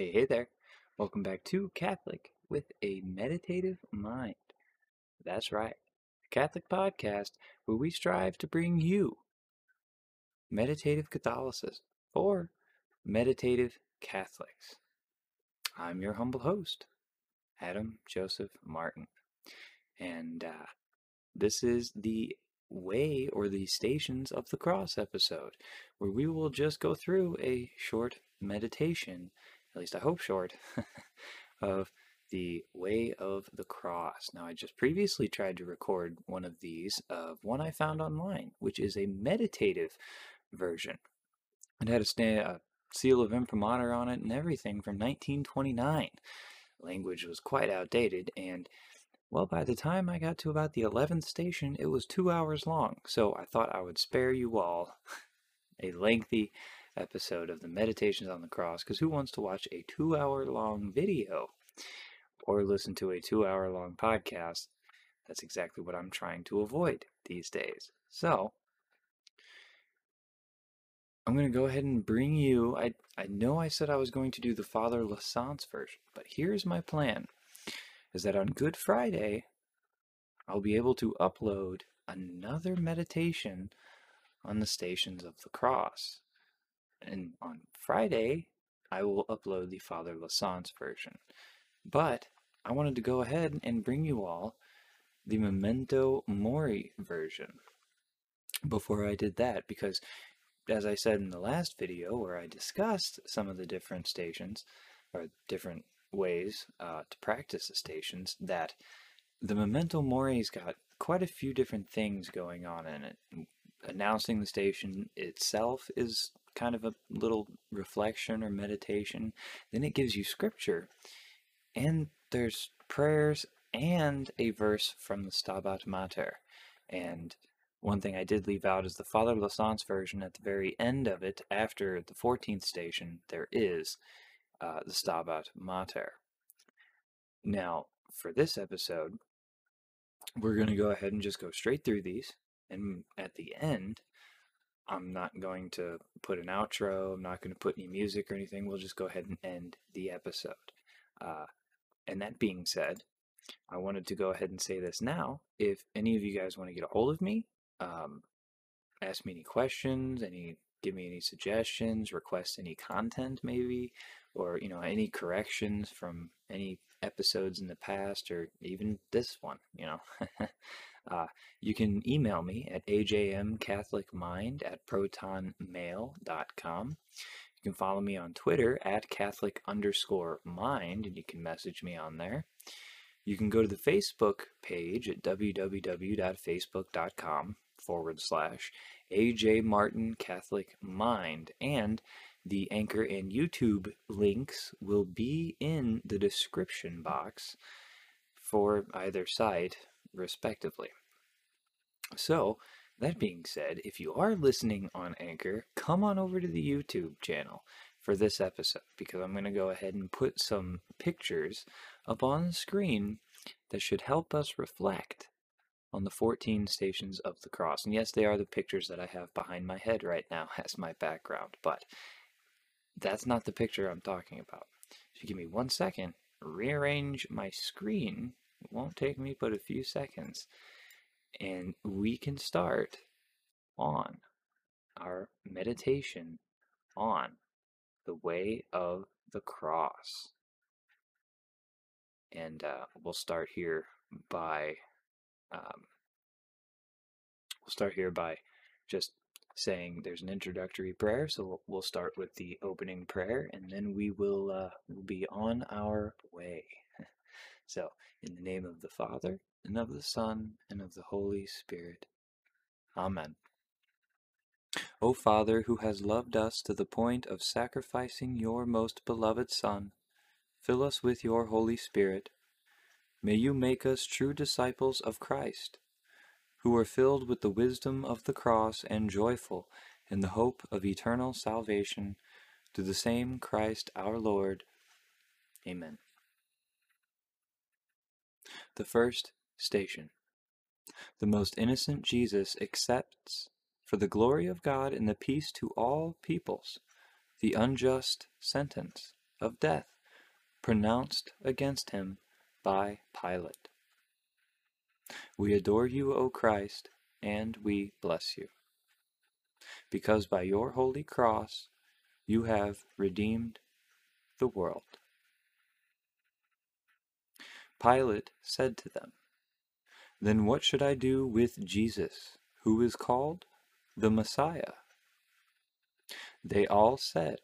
Hey, hey there. Welcome back to Catholic with a Meditative Mind. That's right, a Catholic podcast where we strive to bring you meditative Catholicism or meditative Catholics. I'm your humble host, Adam Joseph Martin. And uh, this is the Way or the Stations of the Cross episode, where we will just go through a short meditation, at least I hope short, of the Way of the Cross. Now, I just previously tried to record one of these, of one I found online, which is a meditative version. It had a, a seal of imprimatur on it and everything from 1929. Language was quite outdated, and well, by the time I got to about the 11th station, it was two hours long, so I thought I would spare you all a lengthy episode of the Meditations on the Cross, because who wants to watch a two hour long video or listen to a two hour long podcast? That's exactly what I'm trying to avoid these days. So, I'm going to go ahead and bring you. I, I know I said I was going to do the Father Lasance version, but here's my plan is that on Good Friday, I'll be able to upload another meditation on the Stations of the Cross. And on Friday, I will upload the Father Lasance version. But I wanted to go ahead and bring you all the Memento Mori version before I did that because as I said in the last video where I discussed some of the different stations or different ways uh, to practice the stations that the Memento Mori's got quite a few different things going on in it. Announcing the station itself is kind of a little reflection or meditation. Then it gives you scripture, and there's prayers and a verse from the Stabat Mater. And one thing I did leave out is the Father Lasance version at the very end of it, after the 14th station, there is uh, the Stabat Mater. Now, for this episode, we're going to go ahead and just go straight through these. And at the end, I'm not going to put an outro, I'm not going to put any music or anything. We'll just go ahead and end the episode. Uh, and that being said, I wanted to go ahead and say this now. If any of you guys want to get a hold of me, um, ask me any questions, any give me any suggestions, request any content maybe, or you know any corrections from any episodes in the past or even this one you know uh, you can email me at ajmcatholicmind at protonmail.com you can follow me on twitter at catholic underscore mind and you can message me on there. You can go to the facebook page at www.facebook.com forward slash aj martin catholic mind and the Anchor and YouTube links will be in the description box for either site, respectively. So, that being said, if you are listening on Anchor, come on over to the YouTube channel for this episode because I'm going to go ahead and put some pictures up on the screen that should help us reflect on the 14 stations of the cross. And yes, they are the pictures that I have behind my head right now as my background, but that's not the picture I'm talking about. So give me one second, rearrange my screen. It won't take me but a few seconds. And we can start on our meditation on the way of the cross. And uh, we'll start here by um, we'll start here by just saying there's an introductory prayer. So we'll, we'll start with the opening prayer, and then we will uh, will be on our way. So, in the name of the Father and of the Son and of the Holy Spirit. Amen. O Father, who has loved us to the point of sacrificing your most beloved Son, fill us with your Holy Spirit. May you make us true disciples of Christ who are filled with the wisdom of the cross and joyful in the hope of eternal salvation, through the same Christ our Lord. Amen. The first station. The most innocent Jesus accepts, for the glory of God and the peace to all peoples, the unjust sentence of death pronounced against him by Pilate. We adore you, O Christ, and we bless you, because by your holy cross you have redeemed the world. Pilate said to them, Then what should I do with Jesus, who is called the Messiah? They all said,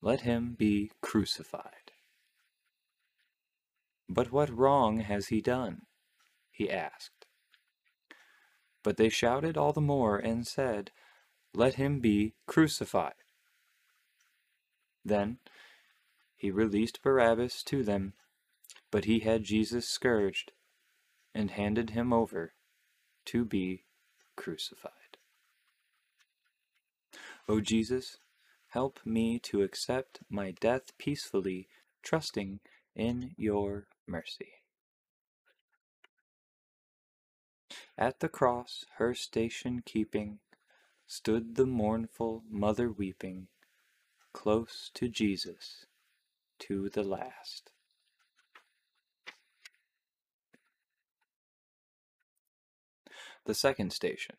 Let him be crucified. But what wrong has he done? he asked. But they shouted all the more and said, Let him be crucified. Then he released Barabbas to them, but he had Jesus scourged and handed him over to be crucified. O Jesus, help me to accept my death peacefully, trusting in your mercy. At the cross, her station keeping, stood the mournful mother weeping, close to Jesus, to the last. The second station.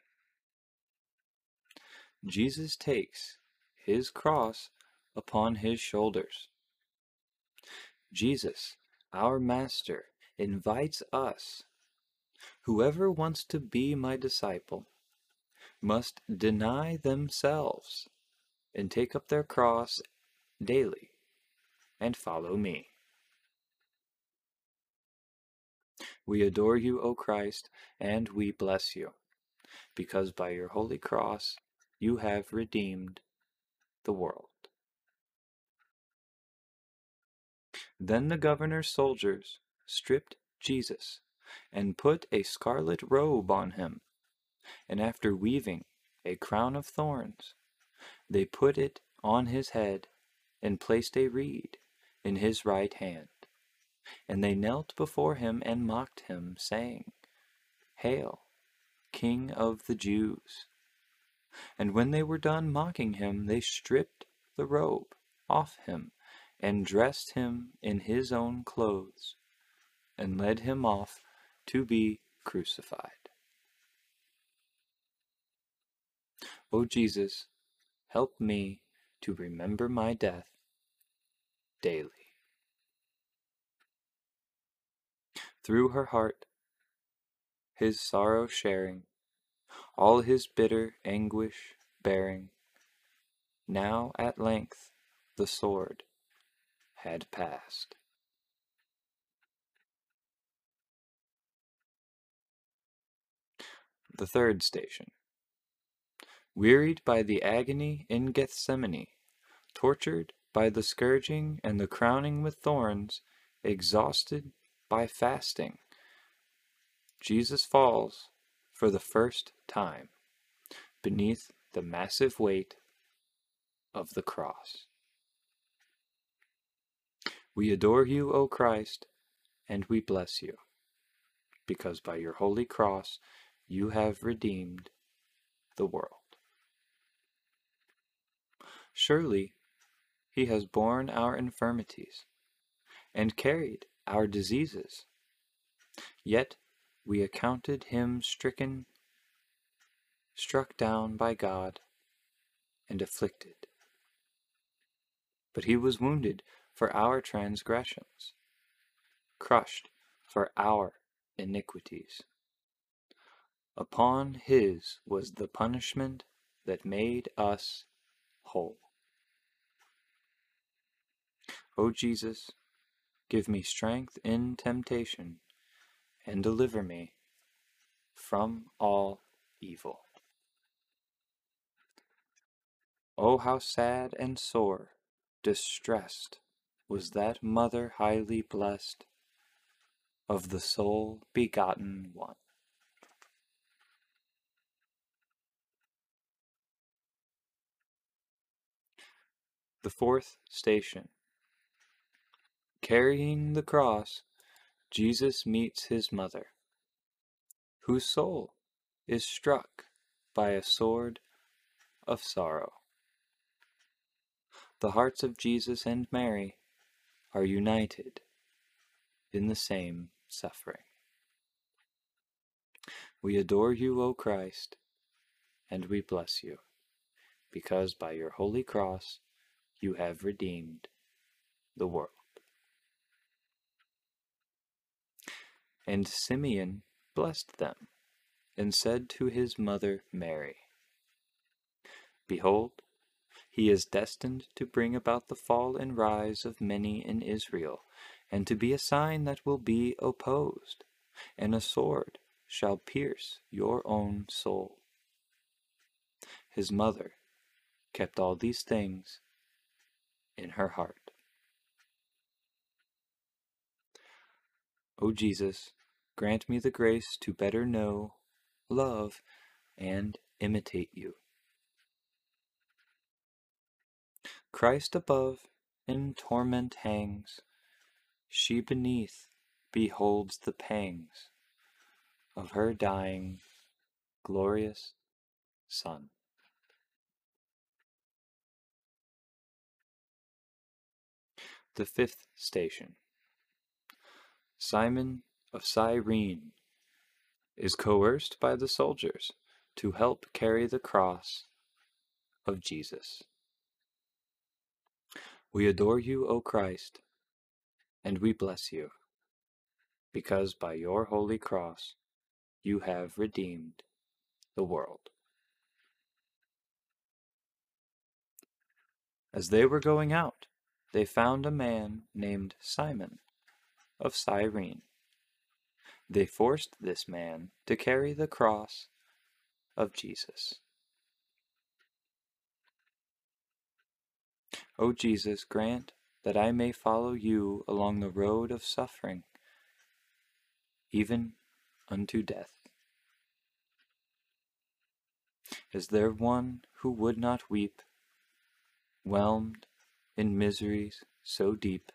Jesus takes his cross upon his shoulders. Jesus, our Master, invites us. Whoever wants to be my disciple must deny themselves and take up their cross daily and follow me. We adore you, O Christ, and we bless you, because by your holy cross you have redeemed the world. Then the governor's soldiers stripped Jesus and put a scarlet robe on him, and after weaving a crown of thorns, they put it on his head and placed a reed in his right hand. And they knelt before him and mocked him, saying, Hail, King of the Jews! And when they were done mocking him, they stripped the robe off him and dressed him in his own clothes, and led him off to be crucified. O Jesus, help me to remember my death daily. Through her heart, his sorrow sharing, all his bitter anguish bearing, now at length the sword had passed. The third station. Wearied by the agony in Gethsemane, tortured by the scourging and the crowning with thorns, exhausted by fasting, Jesus falls for the first time beneath the massive weight of the cross. We adore you, O Christ, and we bless you, because by your holy cross you have redeemed the world. Surely he has borne our infirmities and carried our diseases, yet we accounted him stricken, struck down by God, and afflicted. But he was wounded for our transgressions, crushed for our iniquities. Upon his was the punishment that made us whole. O Jesus, give me strength in temptation, and deliver me from all evil. O how sad and sore, distressed, was that mother highly blessed of the sole begotten one. The fourth station. Carrying the cross, Jesus meets his mother, whose soul is struck by a sword of sorrow. the hearts of Jesus and Mary are united in the same suffering. We adore you, O Christ, and we bless you, because by your holy cross you have redeemed the world. And Simeon blessed them, and said to his mother Mary, Behold, he is destined to bring about the fall and rise of many in Israel, and to be a sign that will be opposed, and a sword shall pierce your own soul. His mother kept all these things in her heart. O Jesus, grant me the grace to better know, love, and imitate you. Christ above in torment hangs, she beneath beholds the pangs of her dying, glorious Son. The fifth station. Simon of Cyrene is coerced by the soldiers to help carry the cross of Jesus. We adore you, O Christ, and we bless you, because by your holy cross you have redeemed the world. As they were going out, they found a man named Simon of Cyrene. They forced this man to carry the cross of Jesus. O Jesus, grant that I may follow you along the road of suffering, even unto death. Is there one who would not weep, whelmed in miseries so deep,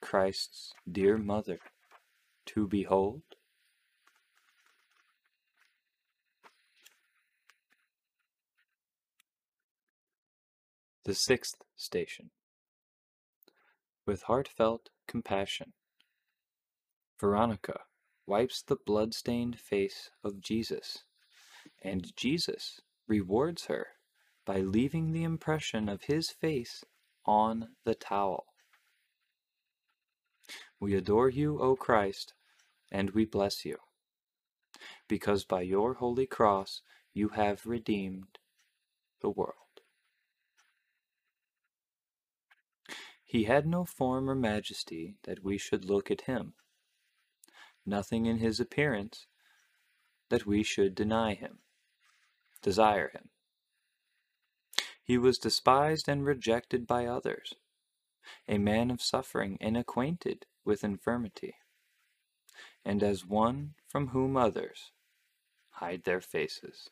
Christ's dear mother to behold? The sixth station. With heartfelt compassion, Veronica wipes the blood-stained face of Jesus, and Jesus rewards her by leaving the impression of his face on the towel. We adore you, O Christ, and we bless you, because by your holy cross you have redeemed the world. He had no form or majesty that we should look at him, nothing in his appearance that we should deny him, desire him. He was despised and rejected by others, a man of suffering and acquainted with infirmity, and as one from whom others hide their faces.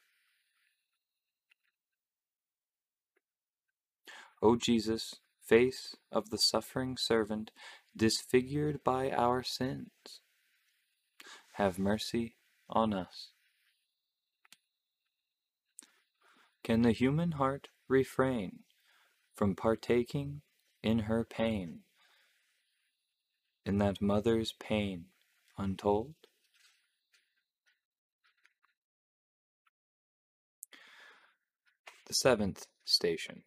O Jesus, face of the suffering servant disfigured by our sins. Have mercy on us. Can the human heart refrain from partaking in her pain, in that mother's pain untold? The seventh station.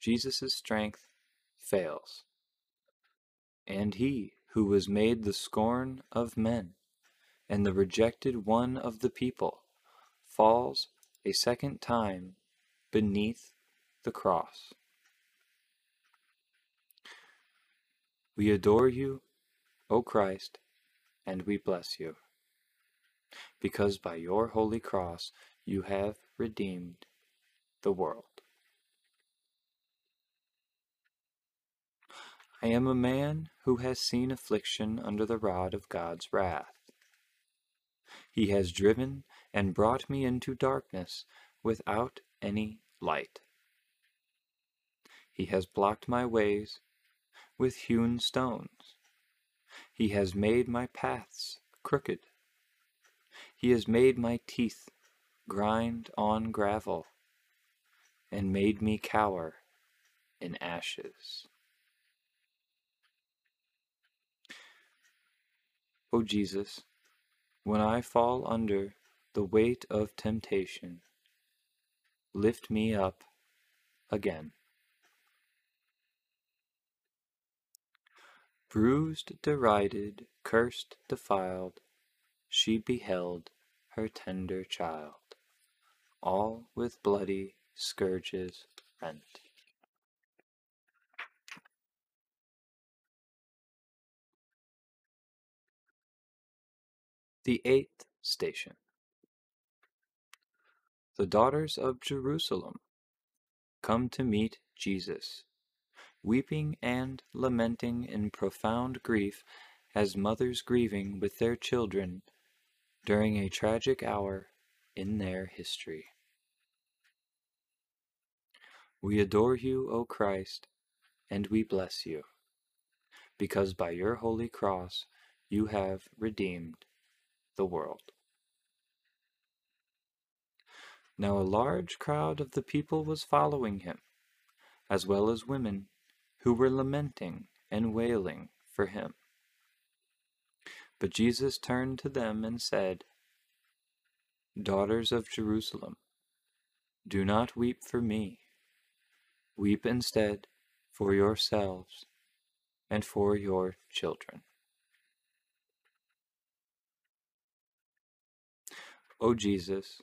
Jesus' strength fails. And he who was made the scorn of men and the rejected one of the people falls a second time beneath the cross. We adore you, O Christ, and we bless you, because by your holy cross you have redeemed the world. I am a man who has seen affliction under the rod of God's wrath. He has driven and brought me into darkness without any light. He has blocked my ways with hewn stones. He has made my paths crooked. He has made my teeth grind on gravel, and made me cower in ashes. O Jesus, when I fall under the weight of temptation, lift me up again. Bruised, derided, cursed, defiled, she beheld her tender child, all with bloody scourges rent. The eighth station. The daughters of Jerusalem come to meet Jesus, weeping and lamenting in profound grief as mothers grieving with their children during a tragic hour in their history. We adore you, O Christ, and we bless you, because by your holy cross you have redeemed the world. Now a large crowd of the people was following him, as well as women, who were lamenting and wailing for him. But Jesus turned to them and said, Daughters of Jerusalem, do not weep for me. Weep instead for yourselves and for your children. O Jesus,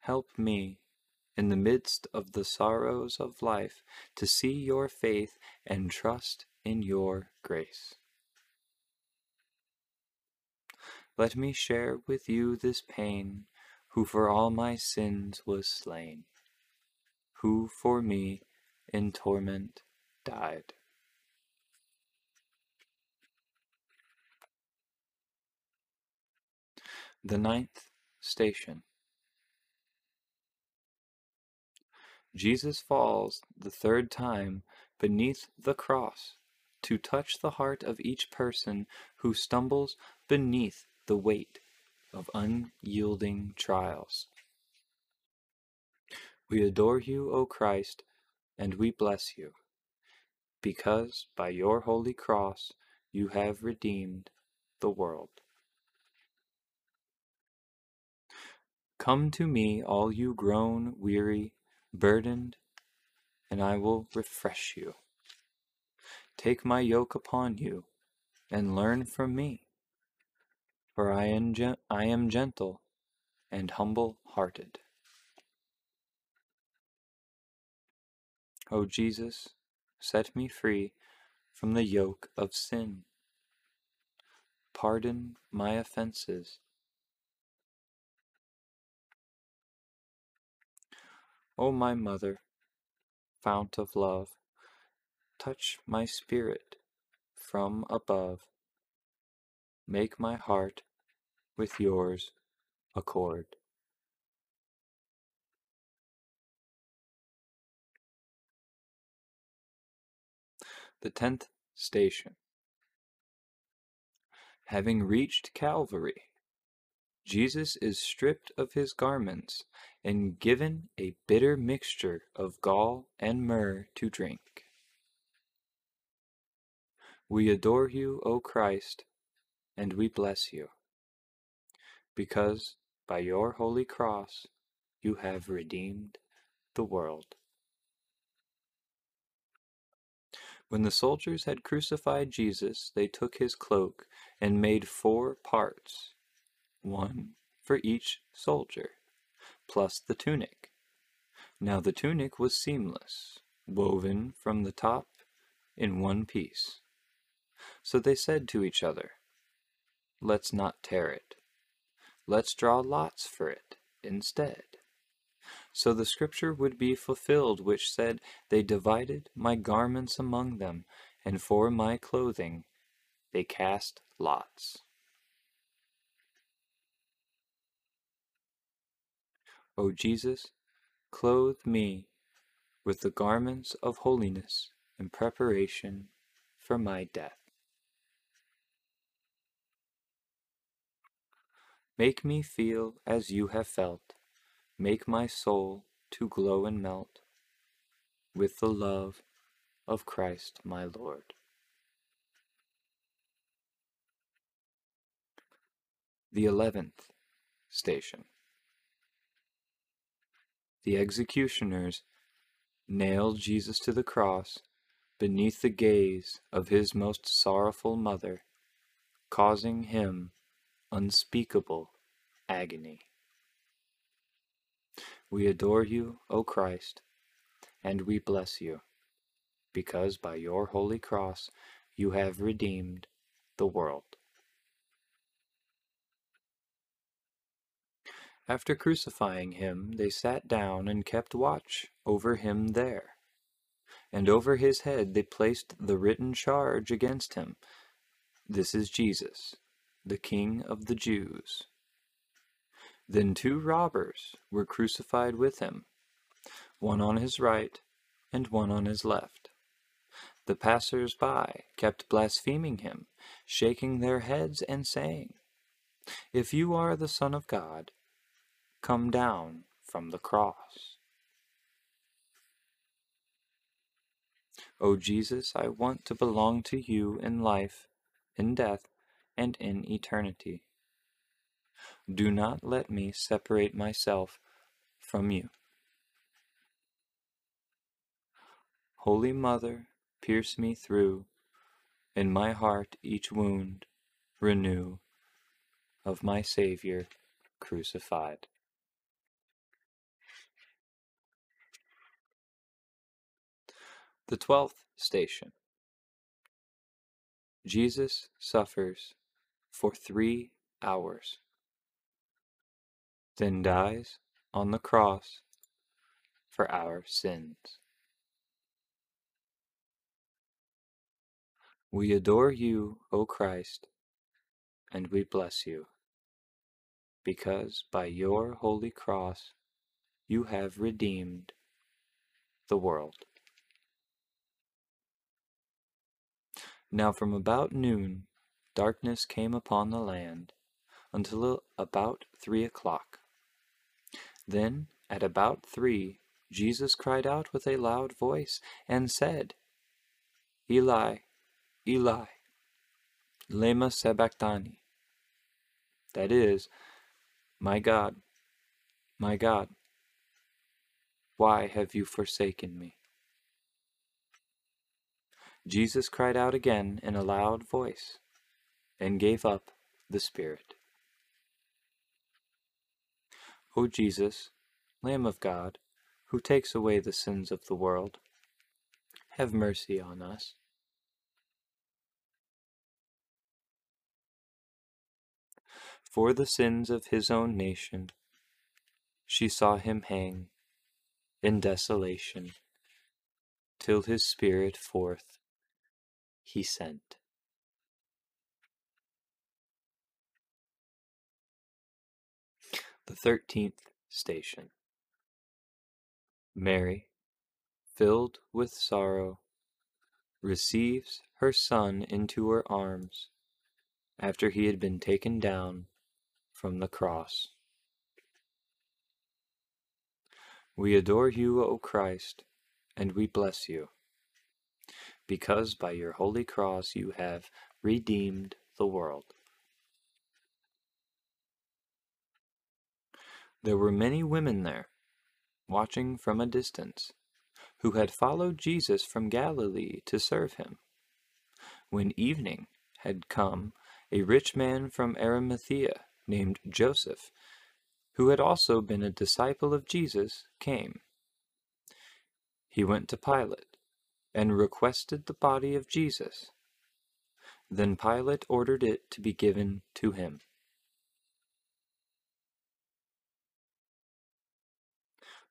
help me in the midst of the sorrows of life to see your faith and trust in your grace. Let me share with you this pain, who for all my sins was slain, who for me in torment died. The ninth station. Jesus falls the third time beneath the cross to touch the heart of each person who stumbles beneath the weight of unyielding trials. We adore you, O Christ, and we bless you, because by your holy cross you have redeemed the world. Come to me, all you groan, weary, burdened, and I will refresh you. Take my yoke upon you, and learn from me, for I am, I am gentle and humble hearted. O Jesus, set me free from the yoke of sin. Pardon my offenses O my mother, fount of love, touch my spirit from above. Make my heart with yours accord. The tenth station. Having reached Calvary, Jesus is stripped of his garments and given a bitter mixture of gall and myrrh to drink. We adore you, O Christ, and we bless you, because by your holy cross you have redeemed the world. When the soldiers had crucified Jesus, they took his cloak and made four parts one for each soldier, plus the tunic. Now the tunic was seamless, woven from the top in one piece. So they said to each other, Let's not tear it. Let's draw lots for it instead. So the scripture would be fulfilled which said, They divided my garments among them, and for my clothing they cast lots. O Jesus, clothe me with the garments of holiness in preparation for my death. Make me feel as you have felt, make my soul to glow and melt with the love of Christ my Lord. The eleventh station. The executioners nailed Jesus to the cross beneath the gaze of his most sorrowful mother, causing him unspeakable agony. We adore you, O Christ, and we bless you, because by your holy cross you have redeemed the world. After crucifying him, they sat down and kept watch over him there. And over his head they placed the written charge against him This is Jesus, the King of the Jews. Then two robbers were crucified with him, one on his right and one on his left. The passers by kept blaspheming him, shaking their heads and saying, If you are the Son of God, come down from the cross. O Jesus, I want to belong to you in life, in death, and in eternity. Do not let me separate myself from you. Holy Mother, pierce me through, in my heart each wound renew of my Saviour crucified. The twelfth station. Jesus suffers for three hours, then dies on the cross for our sins. We adore you, O Christ, and we bless you, because by your holy cross you have redeemed the world. Now from about noon darkness came upon the land until about three o'clock. Then at about three Jesus cried out with a loud voice and said, Eli, Eli, lema sabachthani. That is, My God, my God, why have you forsaken me? Jesus cried out again in a loud voice and gave up the spirit. O Jesus, Lamb of God, who takes away the sins of the world, have mercy on us. For the sins of his own nation, she saw him hang in desolation till his spirit forth he sent. The thirteenth station. Mary, filled with sorrow, receives her son into her arms after he had been taken down from the cross. We adore you, O Christ, and we bless you because by your holy cross you have redeemed the world. There were many women there, watching from a distance, who had followed Jesus from Galilee to serve him. When evening had come, a rich man from Arimathea named Joseph, who had also been a disciple of Jesus, came. He went to Pilate and requested the body of Jesus. Then Pilate ordered it to be given to him.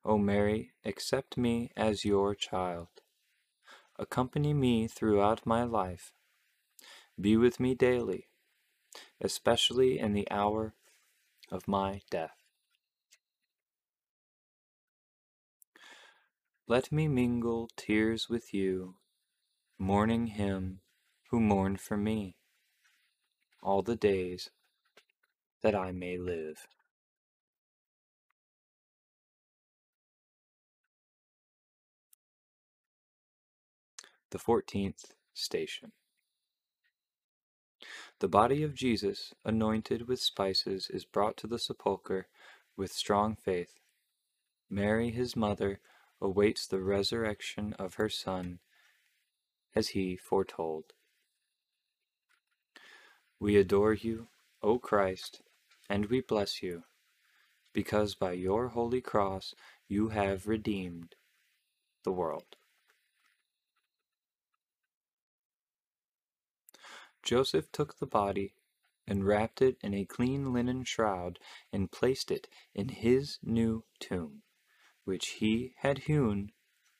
O Mary, accept me as your child. Accompany me throughout my life. Be with me daily, especially in the hour of my death. Let me mingle tears with you, mourning him who mourned for me, all the days that I may live. The fourteenth station. The body of Jesus, anointed with spices, is brought to the sepulchre with strong faith. Mary, his mother, awaits the resurrection of her Son, as he foretold. We adore you, O Christ, and we bless you, because by your holy cross you have redeemed the world. Joseph took the body and wrapped it in a clean linen shroud and placed it in his new tomb, which he had hewn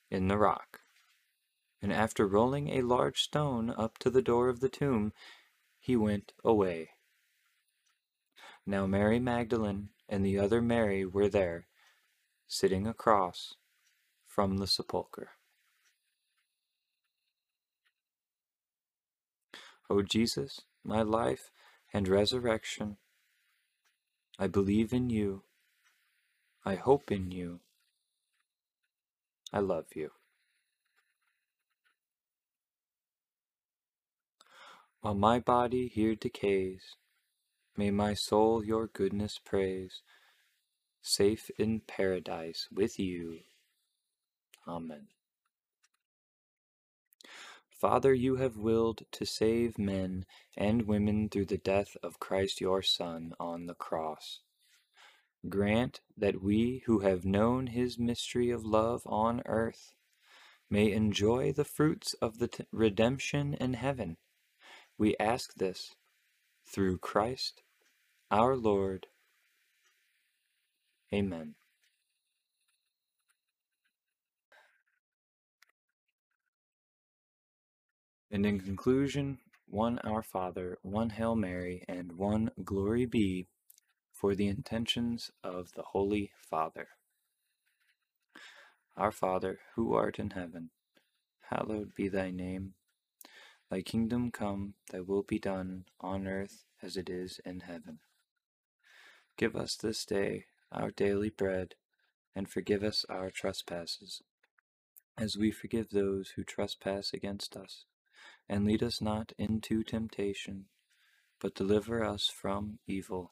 in the rock. And after rolling a large stone up to the door of the tomb, he went away. Now Mary Magdalene and the other Mary were there, sitting across from the sepulchre. O Jesus, my life and resurrection, I believe in you. I hope in you. I love you. While my body here decays, may my soul your goodness praise, safe in paradise with you. Amen. Father, you have willed to save men and women through the death of Christ your Son on the cross. Grant that we who have known his mystery of love on earth may enjoy the fruits of the redemption in heaven. We ask this through Christ our Lord. Amen. And in conclusion, one Our Father, one Hail Mary, and one Glory be for the intentions of the Holy Father. Our Father, who art in heaven, hallowed be thy name. Thy kingdom come, thy will be done, on earth as it is in heaven. Give us this day our daily bread, and forgive us our trespasses, as we forgive those who trespass against us and lead us not into temptation, but deliver us from evil.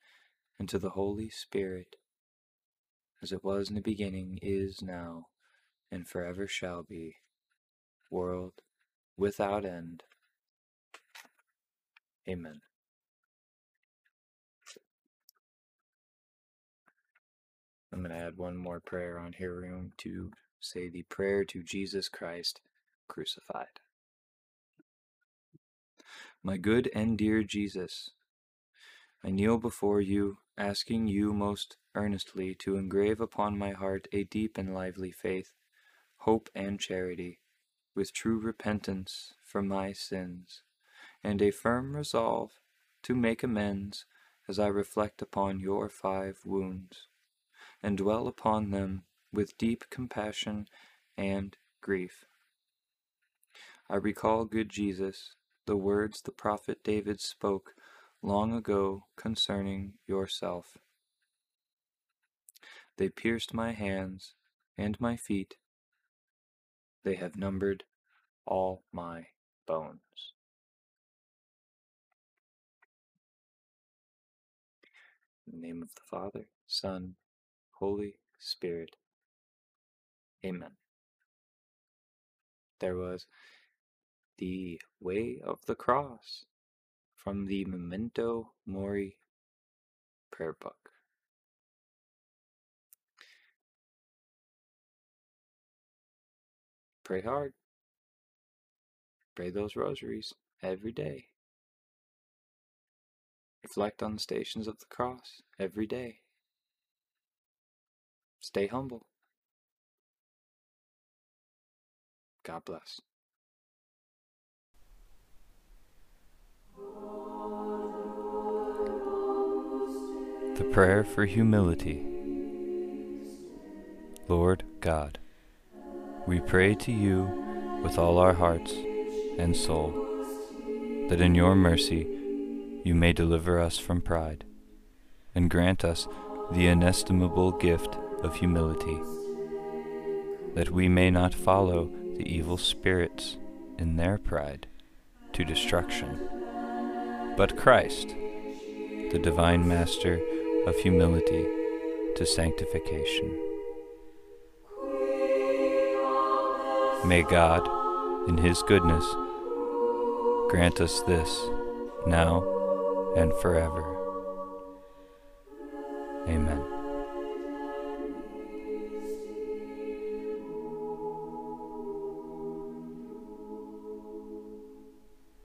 and to the Holy Spirit, as it was in the beginning, is now, and forever shall be, world without end. Amen. I'm going to add one more prayer on here. Going to say the prayer to Jesus Christ crucified. My good and dear Jesus, I kneel before you, asking you most earnestly to engrave upon my heart a deep and lively faith, hope and charity, with true repentance for my sins, and a firm resolve to make amends as I reflect upon your five wounds, and dwell upon them with deep compassion and grief. I recall, good Jesus, the words the prophet David spoke long ago concerning yourself. They pierced my hands and my feet. They have numbered all my bones. In the name of the Father, Son, Holy Spirit. Amen. There was the Way of the Cross from the Memento Mori prayer book. Pray hard. Pray those rosaries every day. Reflect on the stations of the cross every day. Stay humble. God bless. The Prayer for Humility. Lord God, we pray to you with all our hearts and soul, that in your mercy you may deliver us from pride, and grant us the inestimable gift of humility, that we may not follow the evil spirits in their pride to destruction, but Christ, the divine Master of humility, to sanctification. May God, in His goodness, grant us this now and forever.